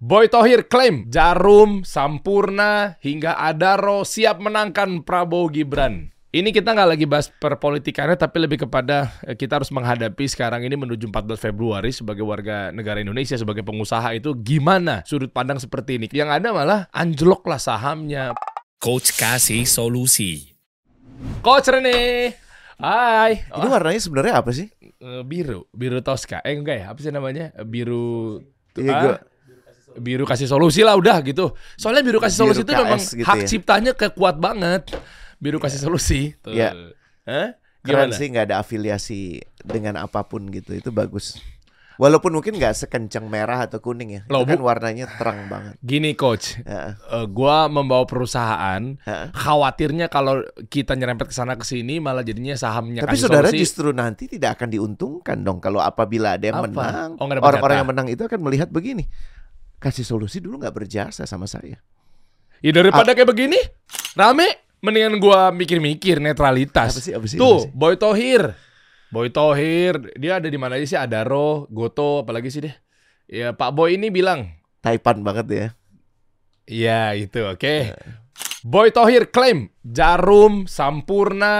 Boy Tohir klaim Jarum, Sampurna, hingga Adaro siap menangkan Prabowo Gibran. Ini kita nggak lagi bahas perpolitikannya, tapi lebih kepada eh, kita harus menghadapi sekarang ini menuju 14 Februari sebagai warga negara Indonesia, sebagai pengusaha itu gimana sudut pandang seperti ini. Yang ada malah anjlok lah sahamnya. Coach kasih solusi. Coach Rene, hai. Ini warnanya sebenarnya apa sih? Eh, biru, biru Tosca. Eh enggak ya, apa sih namanya? Biru Iya, Ah, gua- biru kasih solusi lah udah gitu. Soalnya biru kasih Biru solusi itu KS memang gitu hak ya. ciptanya kekuat banget. Biru kasih solusi. Tuh. Iya. Hah? Keren Gimana? sih nggak ada afiliasi dengan apa pun gitu. Itu bagus. Walaupun mungkin nggak sekencang merah atau kuning ya. Loh, Itu kan warnanya terang banget. Gini coach, Ya. eh, gua membawa perusahaan, Heeh. khawatirnya kalau kita nyerempet ke sana ke sini malah jadinya sahamnya Tapi saudara solusi. justru nanti tidak akan diuntungkan dong kalau apabila ada yang Apa? menang. Oh, Orang-orang jatah. yang menang itu akan melihat begini. Kasih solusi dulu nggak berjasa sama saya. Ya daripada kayak begini, rame, mendingan gua mikir-mikir netralitas. Apa sih, apa sih, Tuh, apa sih? Boy Tohir. Boy Tohir, dia ada di mana aja sih? Adaro, Goto, apalagi sih deh. Ya, Pak Boy ini bilang, Taipan banget ya. Iya itu oke. Boy Tohir klaim Jarum, Sampurna,